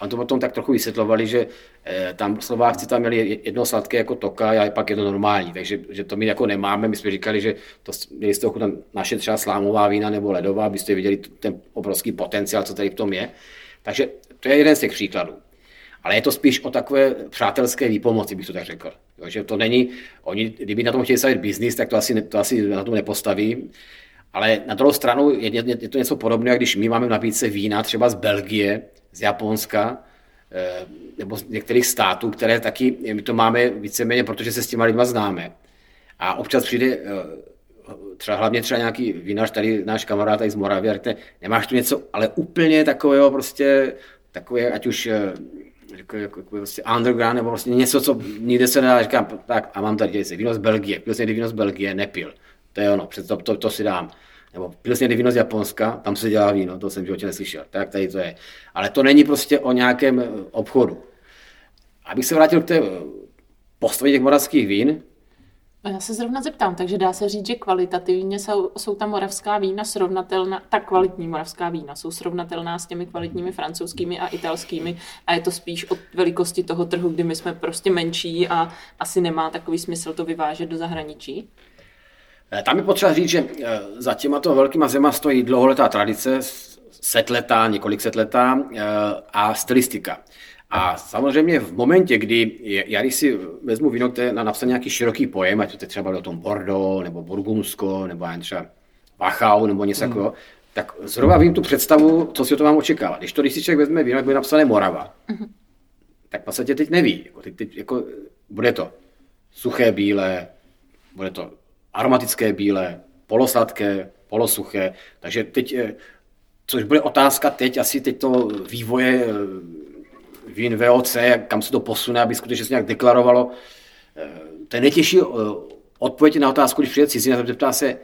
A to potom tak trochu vysvětlovali, že eh, tam Slováci tam měli jedno sladké jako toka a pak jedno normální, takže že to my jako nemáme. My jsme říkali, že to měli jste tam naše třeba slámová vína nebo ledová, abyste viděli ten obrovský potenciál, co tady v tom je. Takže to je jeden z těch příkladů. ale je to spíš o takové přátelské výpomoci, bych to tak řekl. Jo, že to není, oni, kdyby na tom chtěli stavit biznis, tak to asi, to asi na tom nepostaví. Ale na druhou stranu je, je, je to něco podobného, když my máme v nabídce vína třeba z Belgie, z Japonska, eh, nebo z některých států, které taky, my to máme víceméně, protože se s těma lidma známe. A občas přijde eh, třeba hlavně třeba nějaký vinař, tady náš kamarád tady z Moravy, a řekne, nemáš tu něco, ale úplně takového prostě, takové, ať už eh, jako, jako, jako prostě underground, nebo prostě něco, co nikde se nedá, říkám, tak a mám tady se víno z Belgie, pil jsem víno z Belgie, nepil. To je ono, to, to, to si dám. Nebo pil jsem víno z Japonska, tam se dělá víno, to jsem v životě neslyšel. Tak tady to je. Ale to není prostě o nějakém eh, obchodu. Abych se vrátil k té eh, postavě těch moravských vín, já se zrovna zeptám, takže dá se říct, že kvalitativně jsou, jsou ta moravská vína srovnatelná, ta kvalitní moravská vína jsou srovnatelná s těmi kvalitními francouzskými a italskými a je to spíš od velikosti toho trhu, kdy my jsme prostě menší a asi nemá takový smysl to vyvážet do zahraničí? Eh, tam je potřeba říct, že eh, za těma to velkýma zema stojí dlouholetá tradice, setletá, několik setletá eh, a stylistika. A samozřejmě v momentě, kdy já když si vezmu víno, které na napsaný nějaký široký pojem, ať to je třeba o tom Bordeaux, nebo Burgundsko, nebo jen třeba Wachau, nebo něco mm. takového, tak zhruba vím tu představu, co si o to mám očekávat. Když to, když si člověk vezme víno, jak bude napsané Morava, mm. tak v podstatě teď neví. Jako, teď, teď, jako, bude to suché bílé, bude to aromatické bílé, polosladké, polosuché. Takže teď, eh, což bude otázka teď, asi teď to vývoje eh, vín VOC, kam se to posune, aby skutečně se nějak deklarovalo. Eh, to je nejtěžší odpověď na otázku, když přijde cizinec zeptá se,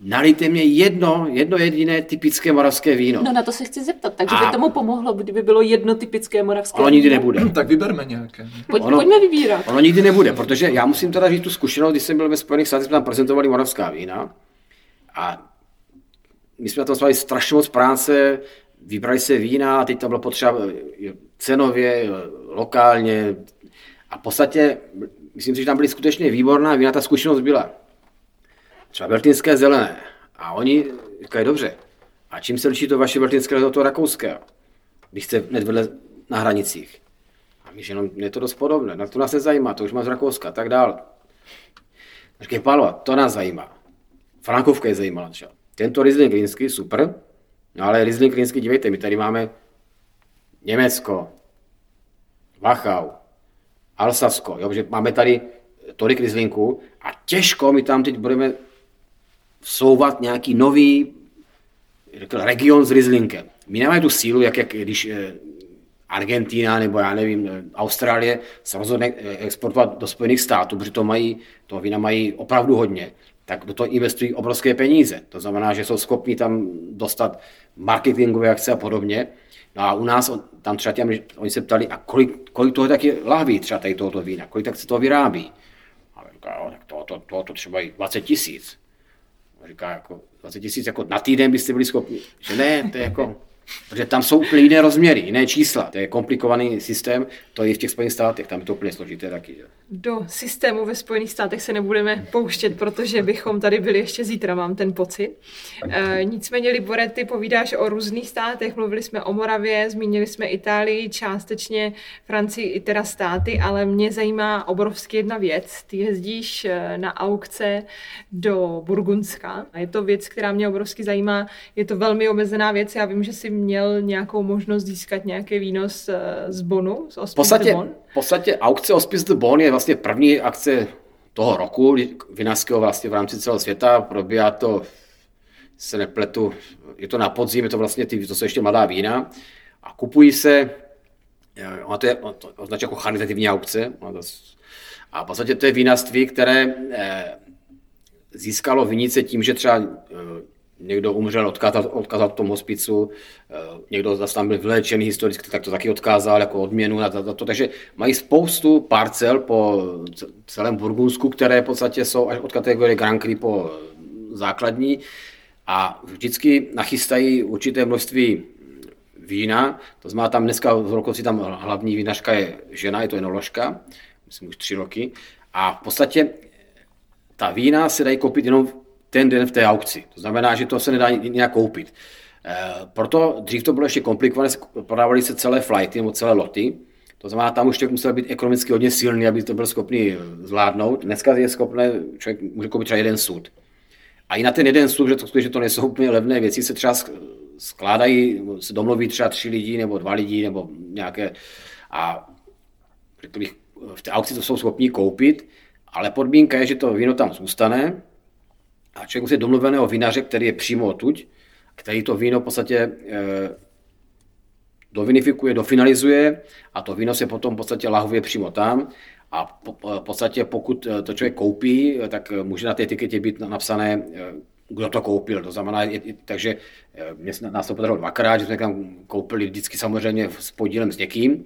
Nalijte mě jedno, jedno jediné typické moravské víno. No na to se chci zeptat, takže a... by tomu pomohlo, kdyby bylo jedno typické moravské ono víno. nikdy nebude. (clears throat) tak vyberme nějaké. Pojď, ono, pojďme vybírat. Ono nikdy nebude, protože já musím teda říct tu zkušenost, když jsem byl ve Spojených státech, jsme tam prezentovali moravská vína a my jsme na tom strašně moc práce, vybrali se vína a teď to bylo potřeba eh, cenově, eh, lokálně a v podstatě, myslím si, že tam byly skutečně výborná vína, ta zkušenost byla třeba veltinské zelené. A oni říkají, dobře, a čím se liší to vaše veltinské od toho rakouského, když jste hned vedle na hranicích? A my, že jenom je to dost podobné, na to nás nezajímá, to už má z Rakouska, tak dál. Říkají, Pálova, to nás zajímá. Frankovka je zajímala třeba. Tento Riesling Rinský, super, no ale Riesling Rinský, dívejte, my tady máme Německo, Wachau, Alsasko, jo, že máme tady tolik Rieslingů a těžko my tam teď budeme vsouvat nějaký nový řekl, region s Rieslingem. My nemáme tu sílu, jak, jak když eh, Argentina nebo já nevím, eh, Austrálie se rozhodne eh, exportovat do Spojených států, protože to mají, to vína mají opravdu hodně, tak do toho investují obrovské peníze. To znamená, že jsou schopni tam dostat marketingové akce a podobně. No a u nás, tam třeba těm, oni se ptali, a kolik, kolik toho taky lahví třeba tady tohoto vína, kolik tak se to vyrábí. A říká, tak to, to, to, to třeba i 20 tisíc. Říká, jako 20 tisíc jako na týden byste byli schopni. Že ne, to je jako Protože tam jsou úplně jiné rozměry, jiné čísla. To je komplikovaný systém, to je v těch Spojených státech, tam je to úplně složité taky. Do systému ve Spojených státech se nebudeme pouštět, protože bychom tady byli ještě zítra, mám ten pocit. E, nicméně, Libore, ty povídáš o různých státech, mluvili jsme o Moravě, zmínili jsme Itálii, částečně Francii i teda státy, ale mě zajímá obrovsky jedna věc. Ty jezdíš eh, na aukce do Burgundska a je to věc, která mě obrovsky zajímá. Je to velmi omezená věc, já vím, že si měl nějakou možnost získat nějaké víno z, z Bonu, z v podstatě, Bon? V podstatě aukce Hospice de Bon je vlastně první akce toho roku vinařského vlastně v rámci celého světa. Probíhá to, se nepletu, je to na podzim, je to vlastně ty, to jsou ještě mladá vína a kupují se, eh, ono to je to označuje jako charitativní aukce, a v podstatě to je vínařství, které eh, získalo vinice tím, že třeba eh, někdo umřel, odkázal, odkázal tom hospicu, eh, někdo zase tam byl vylečený historicky, tak to taky odkázal jako odměnu na to, Takže mají spoustu parcel po celém Burgundsku, které v podstatě jsou až od kategorie Grand Cru po základní. A vždycky nachystají určité množství vína, to znamená tam dneska v Rokovci tam hlavní vinařka je žena, je to enoložka, myslím už tři roky, a v podstatě ta vína se dají koupit jenom ten den v té aukci. To znamená, že to se nedá nějak koupit. E, proto dřív to bylo ještě komplikované, prodávaly se celé flighty nebo celé loty, To znamená, tam už člověk musel být ekonomicky hodně silný, aby to byl schopný zvládnout. Dneska je schopný, člověk může koupit třeba jeden sud. A i na ten jeden sud, že to, že to nejsou úplně levné věci, se třeba skládají, se domluví třeba tři lidi nebo dva lidi nebo nějaké a v té aukci to jsou schopni koupit, ale podmínka je, že to víno tam zůstane a člověk musí domluveného vinaře, který je přímo odtuď, který to víno v podstatě e, dovinifikuje, dofinalizuje a to víno se potom v podstatě lahuje přímo tam a v podstatě pokud to člověk koupí, tak může na té etiketě být napsané, kdo to koupil. To znamená, takže mě nás to podařilo dvakrát, že jsme tam koupili vždycky samozřejmě s podílem s někým,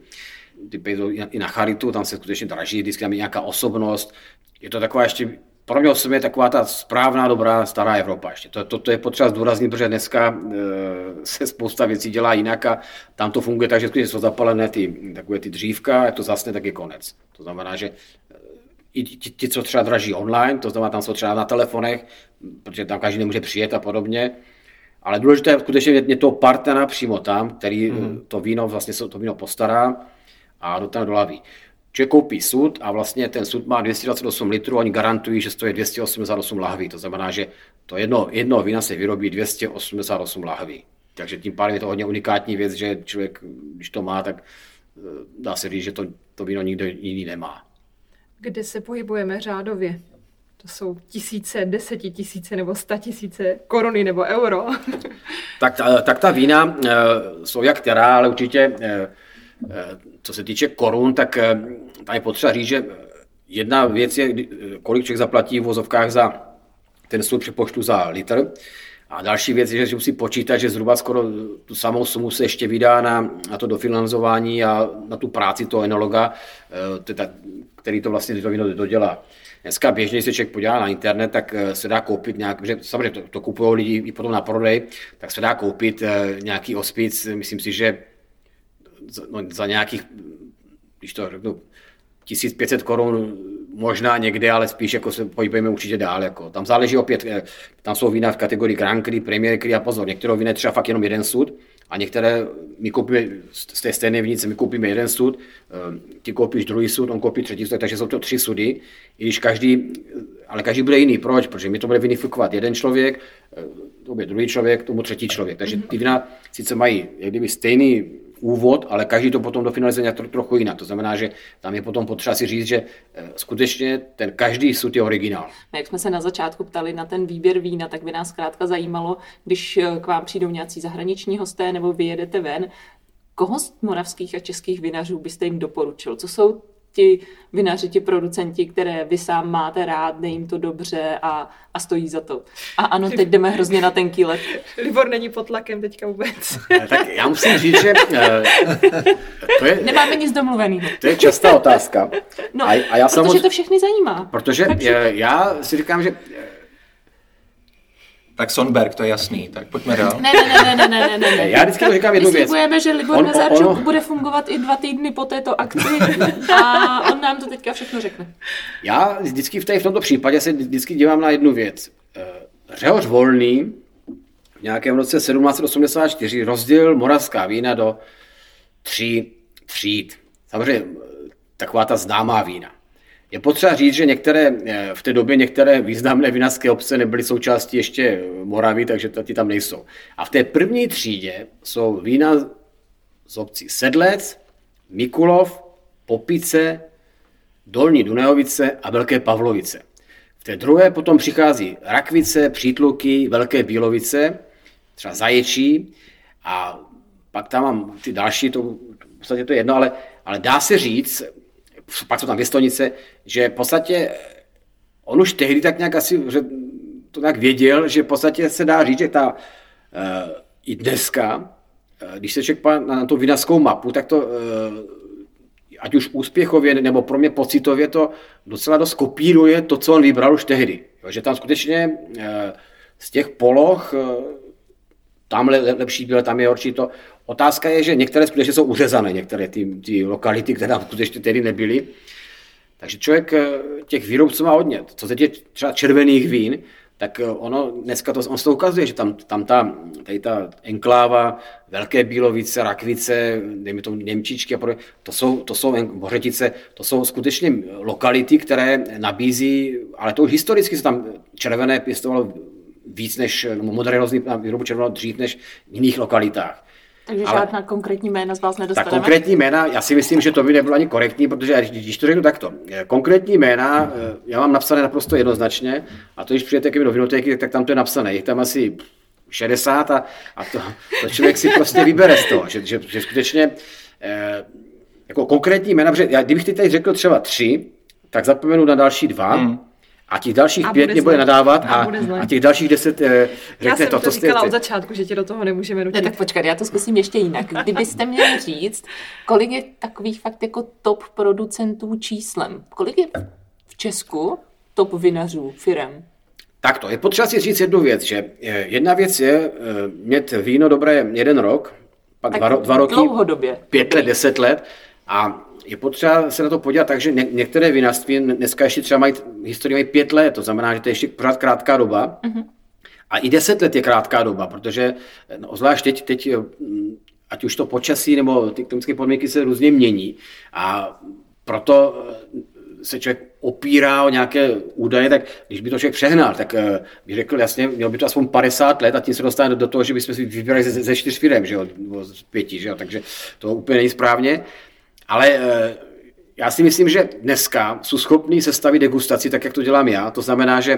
ty i na charitu, tam se skutečně draží, vždycky tam je nějaká osobnost. Je to taková ještě pro mě osobně taková ta správná, dobrá, stará Evropa ještě. To, to, to je potřeba zdůraznit, protože dneska e, se spousta věcí dělá jinak a tam to funguje tak, že jsou zapalené ty, takové ty dřívka, jak to zasne, tak je konec. To znamená, že eh, i ti, ti, co třeba draží online, to znamená, tam jsou třeba na telefonech, protože tam každý nemůže přijet a podobně, ale důležité je skutečně mít toho partnera přímo tam, který mm. to víno vlastně se to víno postará a do tam Člověk koupí sud a vlastně ten sud má 228 litrů, oni garantují, že stojí 288 lahví. To znamená, že to jedno, jedno vína se vyrobí 288 lahví. Takže tím pádem je to hodně unikátní věc, že člověk, když to má, tak eh, dá se říct, že to, to víno nikdo jiný nemá. Kde se pohybujeme řádově? To jsou tisíce, desetitisíce nebo statisíce koruny nebo euro. tak, ta, tak ta vína eh, jsou jak která, ale určitě eh, co se týče korun, tak eh, tam je potřeba říct, že jedna věc je, kolik člověk zaplatí v vozovkách za ten svůj přepočtu za litr. A další věc je, že musí počítat, že zhruba skoro tu samou sumu se ještě vydá na, na to dofinancování a na tu práci toho enologa, eh, který to vlastně to víno dodělá. Dneska běžně, když se člověk podívá na internet, tak eh, se dá koupit nějak, že samozřejmě to, to kupují lidi i potom na prodej, tak se dá koupit nějaký ospic, myslím si, že no, za nějakých, když to řeknu, 1500 korun možná někde, ale spíš jako se pohybujeme určitě dál. Jako. Tam záleží opět, eh, tam jsou vína v kategorii Grand Cru, Premier Cru a pozor, některé vína třeba fakt jenom jeden sud a některé, my koupíme z té stejné vinice, my koupíme jeden sud, eh, ty koupíš druhý sud, on koupí třetí sud, takže jsou to tři sudy, i když každý, ale každý bude jiný. Proč? Protože mi to bude vinifikovat jeden člověk, eh, to bude druhý člověk, tomu třetí člověk. Takže ty vína sice mají jak kdyby stejný úvod, ale každý to potom dofinalizuje nějak tro, trochu jinak. To znamená, že tam je potom potřeba si říct, že eh, skutečně ten každý sud je originál. Jak jsme se na začátku ptali na ten výběr vína, tak by nás zkrátka zajímalo, když eh, k vám přijdou nějací zahraniční hosté nebo vyjedete ven, koho z moravských a českých vinařů byste jim doporučil? Co jsou ti vinaři, ti producenti, které vy sám máte rád, jim to dobře a, a stojí za to. A ano, teď jdeme hrozně na ten let. (laughs) Libor není pod tlakem teďka vůbec. tak já musím říct, že (laughs) eh, to je, Nemáme nic domluveného. To je častá otázka. No, a, a já protože samozřejmě, to všechny zajímá. Protože Takže... já si říkám, že tak Sonberg, to je jasný, tak pojďme dál. Ne, ne, ne, ne, ne, ne, ne. Já vždycky to říkám jednu věc. My že Libor on, Nazarčuk ono... bude fungovat i dva týdny po této akci (laughs) a on nám to teďka všechno řekne. Já vždycky v, té, v tomto případě se vždycky dívám na jednu věc. Eh, Řehoř Volný v nějakém roce 1784 rozdělil moravská vína do tří tříd. Samozřejmě eh, taková ta známá vína. Je potřeba říct, že některé, eh, v té době některé významné vinařské obce nebyly součástí ještě Moravy, takže ty tam nejsou. A v té první třídě jsou vína z obcí Sedlec, Mikulov, Popice, Dolní Dunajovice a Velké Pavlovice. V té druhé potom přichází Rakvice, Přítluky, Velké Bílovice, třeba Zaječí a pak tam mám ty další, to v podstatě to je jedno, ale, ale dá se říct, pak jsou tam věstonice, že v podstatě on už tehdy tak nějak asi že to tak věděl, že v podstatě se dá říct, že ta uh, i dneska, uh, když se člověk na, na tu vinařskou mapu, tak to ať už úspěchově nebo pro mě pocitově to docela dost kopíruje to, co on vybral už tehdy. Jo, že tam skutečně z těch poloh uh, tam lepší byl, tam je horší to. Otázka je, že některé skutečně jsou uřezané, některé ty, ty lokality, které tam skutečně tedy nebyly. Takže člověk eh, těch výrobců má hodně. Co se týče třeba červených vín, tak ono dneska to, on se to ukazuje, že tam, tam ta, tady ta enkláva, Velké Bílovice, Rakvice, dejme tomu Němčičky a podobně, to jsou, to jsou Bořetice, to jsou skutečně lokality, které nabízí, ale to už historicky se tam červené pěstovalo víc než, no, modré na výrobu červeného dřív než v jiných lokalitách. Takže ale, žádná konkrétní jména z vás nedostaneme? Tak konkrétní jména, já si myslím, že to by nebylo ani korektní, protože když to řeknu takto, eh, konkrétní jména, eh, já mám napsané naprosto jednoznačně, a to když přijete do vinotéky, tak tam to je napsané. Je tam asi 60 a, a to, to člověk si prostě vybere z toho, že, že, že skutečně eh, jako konkrétní jména, protože já, kdybych ty tady řekl třeba tři, tak zapomenu na další dva, hmm a těch dalších a pět mě bude nadávat a, a, a těch dalších deset eh, řekne já jsem to. to říkala od začátku, že tě do toho nemůžeme nutit. Ne, tak počkat, já to zkusím ještě jinak. Kdybyste měli říct, kolik je takových fakt jako top producentů číslem? Kolik je v Česku top vinařů, firem? Tak to je potřeba si říct jednu věc, že eh, jedna věc je eh, mít víno dobré jeden rok, pak dva, dva roky, dlouhodobě. pět let, deset let a je potřeba se na to podívat tak, že ně, některé vinařství dneska ještě třeba mají historii mají pět let, to znamená, že to je ještě pořád krátká doba. Uh-huh. A i deset let je krátká doba, protože no, zvlášť teď, teď mm, ať už to počasí nebo ty klimatické podmínky se různě mění a proto eh, se člověk opírá o nějaké údaje, tak když by to člověk přehnal, tak eh, bych řekl jasně, měl by to aspoň 50 let a tím se dostane do toho, že bychom si vybírali ze, ze čtyř firm, že jo, z pěti, že jo, takže to úplně není správně. Ale eh, já si myslím, že dneska jsou schopní sestavit degustaci tak, jak to dělám já. To znamená, že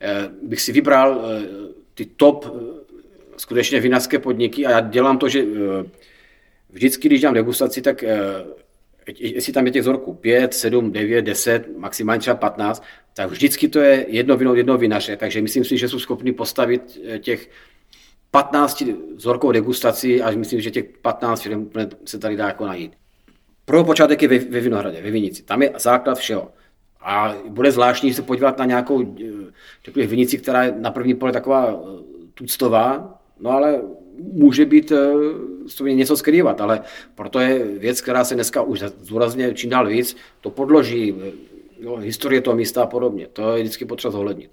eh, bych si vybral eh, ty top skutečně vinařské podniky a já dělám to, že vždycky, když dělám degustaci, tak jestli tam je těch vzorků 5, 7, 9, 10, maximálně třeba 15, tak vždycky to je jedno vino jedno vinaře. Takže myslím si, že jsou schopni postavit těch 15 vzorkou degustací a myslím, že těch 15 firm se tady dá jako najít. Pro počátek je ve, Vinohradě, ve Vinici. Tam je základ všeho. A bude zvláštní se podívat na nějakou eh, řekl vinici, která je na první pohled taková eh, tuctová, no ale může být uh, něco skrývat, ale proto je věc, která se dneska už zdůrazně čím dál víc, to podloží, jo, historie toho místa a podobně. To je vždycky potřeba zohlednit.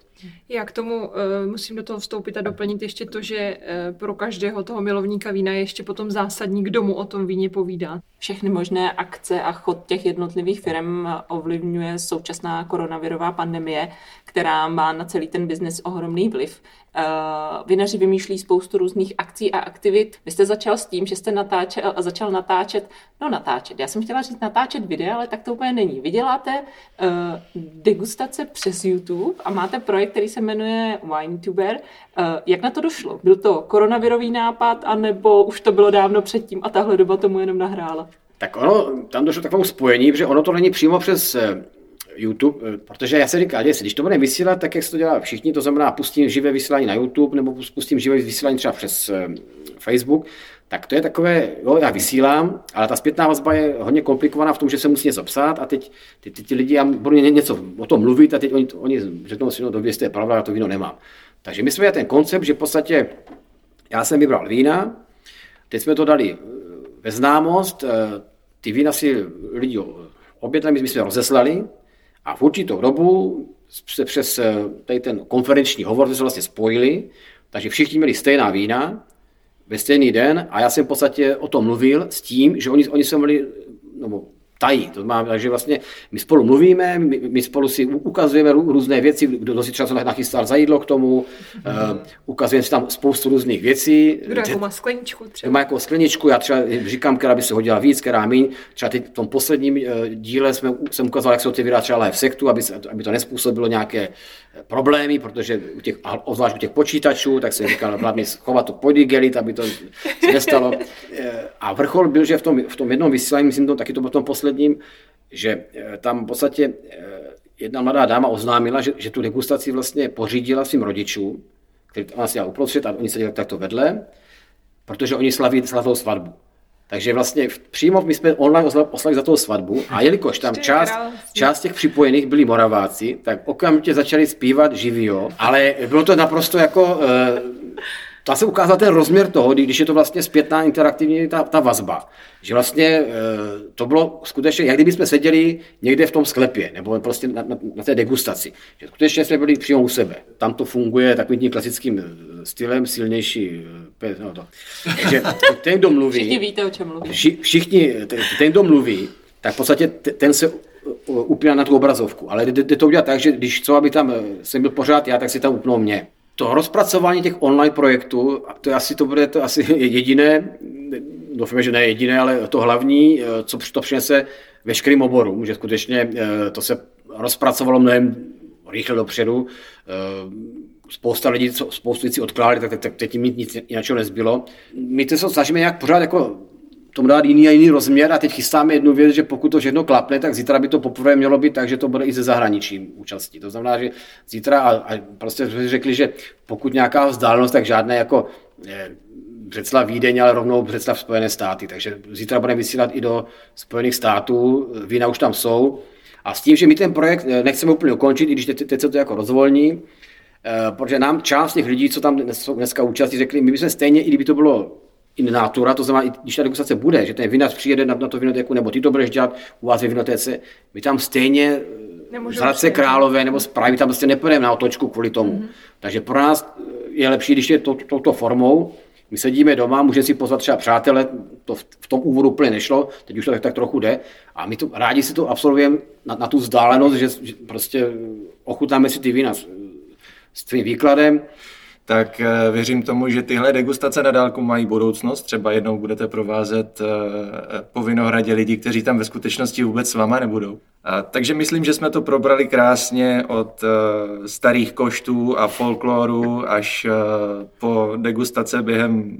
Já k tomu uh, musím do toho vstoupit a doplnit ještě to, že uh, pro každého toho milovníka vína je ještě potom zásadní, kdo mu o tom víně povídá. Všechny možné akce a chod těch jednotlivých firm ovlivňuje současná koronavirová pandemie, která má na celý ten biznis ohromný vliv. Uh, vinaři vymýšlí spoustu různých akcí a aktivit. Vy jste začal s tím, že jste natáčel, začal natáčet, no natáčet, já jsem chtěla říct natáčet videa, ale tak to úplně není. Vy děláte uh, degustace přes YouTube a máte projekt, který se jmenuje WineTuber. Uh, jak na to došlo? Byl to koronavirový nápad, anebo už to bylo dávno předtím a tahle doba tomu jenom nahrála? Tak ono, tam došlo takovou spojení, protože ono to není přímo přes YouTube, eh, protože já se říkám, když to bude vysílat, tak jak se to dělá všichni, to znamená pustím živé vysílání na YouTube nebo pustím živé vysílání třeba přes eh, Facebook, tak to je takové, jo, já vysílám, ale ta zpětná vazba je hodně komplikovaná v tom, že se musí něco psát a teď ty, ty, ty lidi, já budu něco o tom mluvit a teď oni, oni řeknou si, no dobře, je pravda, já to víno nemám. Takže my jsme měli ten koncept, že v podstatě já jsem vybral vína, teď jsme to dali eh, ve známost, ty vína si lidi objednali, my jsme rozeslali, a v určitou dobu se přes eh, tady ten konferenční hovor se vlastně spojili, takže všichni měli stejná vína ve stejný den a já jsem v podstatě o tom mluvil s tím, že oni, oni se měli, no, tají. To má, takže vlastně my spolu mluvíme, my, my spolu si ukazujeme různé věci, kdo si třeba nachystal za jídlo k tomu, mm-hmm. (laughs) uh, ukazujeme si tam spoustu různých věcí. Kdo jako má skleničku třeba. Má jako skleničku, já třeba říkám, která by se hodila víc, která míň. Třeba teď v tom posledním uh, díle jsme, jsem ukazoval, jak se otevírá třeba v sektu, aby, aby to nespůsobilo nějaké problémy, protože u těch, obzvlášť u těch počítačů, tak se říkal, hlavně schovat to podygelit, aby to se nestalo. (laughs) Eh, a vrchol byl, že v tom, v tom jednom vysílání, myslím, to, taky to bylo v tom posledním, že eh, tam v podstatě eh, jedna mladá dáma oznámila, že, že tu degustaci vlastně pořídila svým rodičům, který ona si uprostřed a oni se dělali takto vedle, protože oni slaví slavou svatbu. Takže vlastně přímo my jsme online poslali za tou svatbu a jelikož tam část, část těch připojených byli Moraváci, tak okamžitě začali zpívat živio, ale bylo to naprosto jako uh, tam se ukázal ten rozměr toho, když je to vlastně zpětná interaktivní ta, ta vazba. Že vlastně e, to bylo skutečně, jak kdyby jsme seděli někde v tom sklepě, nebo prostě na, na, na té degustaci. Že skutečně jsme byli přímo u sebe. Tam to funguje takovým tím klasickým eh, stylem, silnější. Eh, no to. Takže ten, kdo mluví... Všichni víte, o čem mluví. Vši, všichni, ten, kdo mluví, tak v podstatě ten se upíná na tu obrazovku. Ale jde to udělat tak, že když co, aby tam jsem byl pořád já, tak si tam upnou mě to rozpracování těch online projektů, to je asi, to bude to asi (laughs) jediné, doufám, že ne jediné, ale to hlavní, eh, co to přinese veškerým oborům, že skutečně eh, to se rozpracovalo mnohem rychle dopředu. Eh, spousta lidí, spoustu lidí odkládali, tak, teď tím nic jiného nezbylo. My to se snažíme nějak pořád jako tomu dát jiný a jiný rozměr a teď chystáme jednu věc, že pokud to všechno klapne, tak zítra by to poprvé mělo být tak, že to bude i ze zahraničí účastí. To znamená, že zítra a, a prostě jsme řekli, že pokud nějaká vzdálenost, tak žádné jako je, Břeclav Vídeň, ale rovnou Břeclav Spojené státy. Takže zítra budeme vysílat i do Spojených států, vína už tam jsou. A s tím, že my ten projekt eh, nechceme úplně ukončit, i když teď, teď se to jako rozvolní, eh, protože nám část těch lidí, co tam dneska účastní, řekli, my bychom stejně, i kdyby to bylo in natura, to znamená, když ta degustace bude, že ten vinař přijede na, na to vinotéku, nebo ty to budeš dělat u vás ve vinotéce, my tam stejně z Hradce Králové nebo z Prahy, tam prostě nepůjdeme na otočku kvůli tomu. Mm-hmm. Takže pro nás je lepší, když je to, to, touto formou, my sedíme doma, můžeme si pozvat třeba přátele, to v, v tom úvodu úplně nešlo, teď už to tak, tak trochu jde. A my to rádi si to absolvujeme na, na tu vzdálenost, že, že prostě ochutnáme si ty vína s, s tvým výkladem, tak eh, věřím tomu, že tyhle degustace na dálku mají budoucnost. Třeba jednou budete provázet eh, po Vinohradě lidi, kteří tam ve skutečnosti vůbec s váma nebudou. Takže myslím, že jsme to probrali krásně od uh, starých koštů a folkloru až po degustace během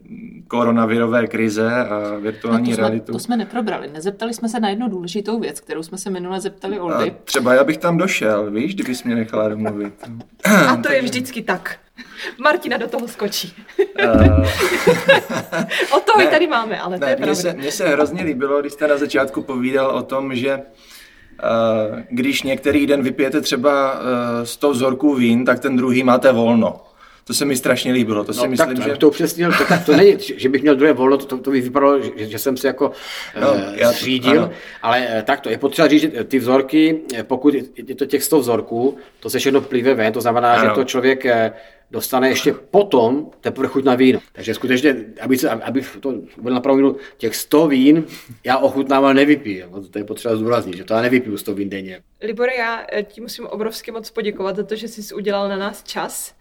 koronavirové krize a virtuální no to realitu. Jsme, to jsme neprobrali. Nezeptali jsme se na jednu důležitou věc, kterou jsme se minule zeptali Oldy. A třeba já bych tam došel, víš, kdybys mě nechala domluvit. A to je vždycky tak. Martina do toho skočí. Uh... (laughs) o toho ne, i tady máme, ale ne, to je mně se, mně se hrozně líbilo, když jste na začátku povídal o tom, že Eh, když některý den vypijete třeba 100 eh, vzorků vín, tak ten druhý máte volno. To se mi strašně líbilo. To no, si myslím, tak, že... To přesně, to, to není, (laughs) že bych měl druhé volno, to, to by vypadalo, že, že jsem se jako no, uh, já, řídil, ano. ale tak to je potřeba říct, že ty vzorky, pokud je to těch 100 vzorků, to se všechno plive ven, to znamená, ano. že to člověk dostane ještě potom teprve chuť na víno. Takže skutečně, aby, se, aby to bylo napravdu těch 100 vín, já ochutnával nevypiju. To je potřeba zdůraznit, že to já nevypiju 100 vín denně. Libor, já eh, ti musím obrovsky moc poděkovat za to, že jsi udělal na nás čas.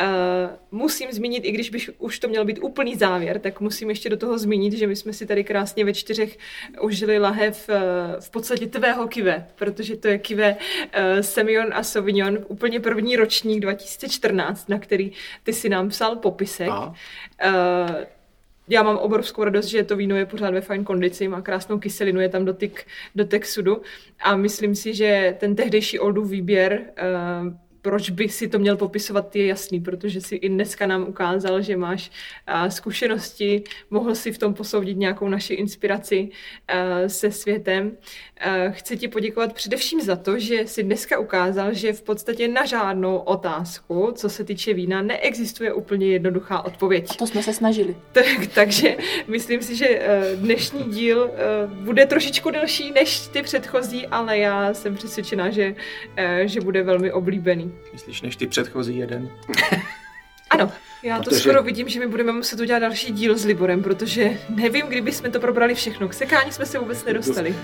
Uh, musím zmínit, i když by už to měl být úplný závěr, tak musím ještě do toho zmínit, že my jsme si tady krásně ve čtyřech užili lahev uh, v podstatě tvého kive, protože to je kive uh, Semyon a Sauvignon, úplně první ročník 2014, na který ty si nám psal popisek. Uh, já mám obrovskou radost, že to víno je pořád ve fajn kondici, má krásnou kyselinu, je tam dotyk, dotek sudu a myslím si, že ten tehdejší Oldův výběr uh, proč by si to měl popisovat, je jasný, protože si i dneska nám ukázal, že máš zkušenosti, mohl si v tom posoudit nějakou naši inspiraci se světem. Chci ti poděkovat především za to, že si dneska ukázal, že v podstatě na žádnou otázku, co se týče vína, neexistuje úplně jednoduchá odpověď. A to jsme se snažili. Tak, takže myslím si, že dnešní díl bude trošičku delší než ty předchozí, ale já jsem přesvědčená, že, že bude velmi oblíbený. Myslíš, než ty předchozí jeden? (laughs) ano, já protože... to skoro vidím, že my budeme muset udělat další díl s Liborem, protože nevím, kdyby jsme to probrali všechno. K sekání jsme se vůbec nedostali.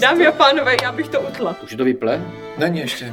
Dámy a pánové, já bych to utla. Už to vyple? Není ještě.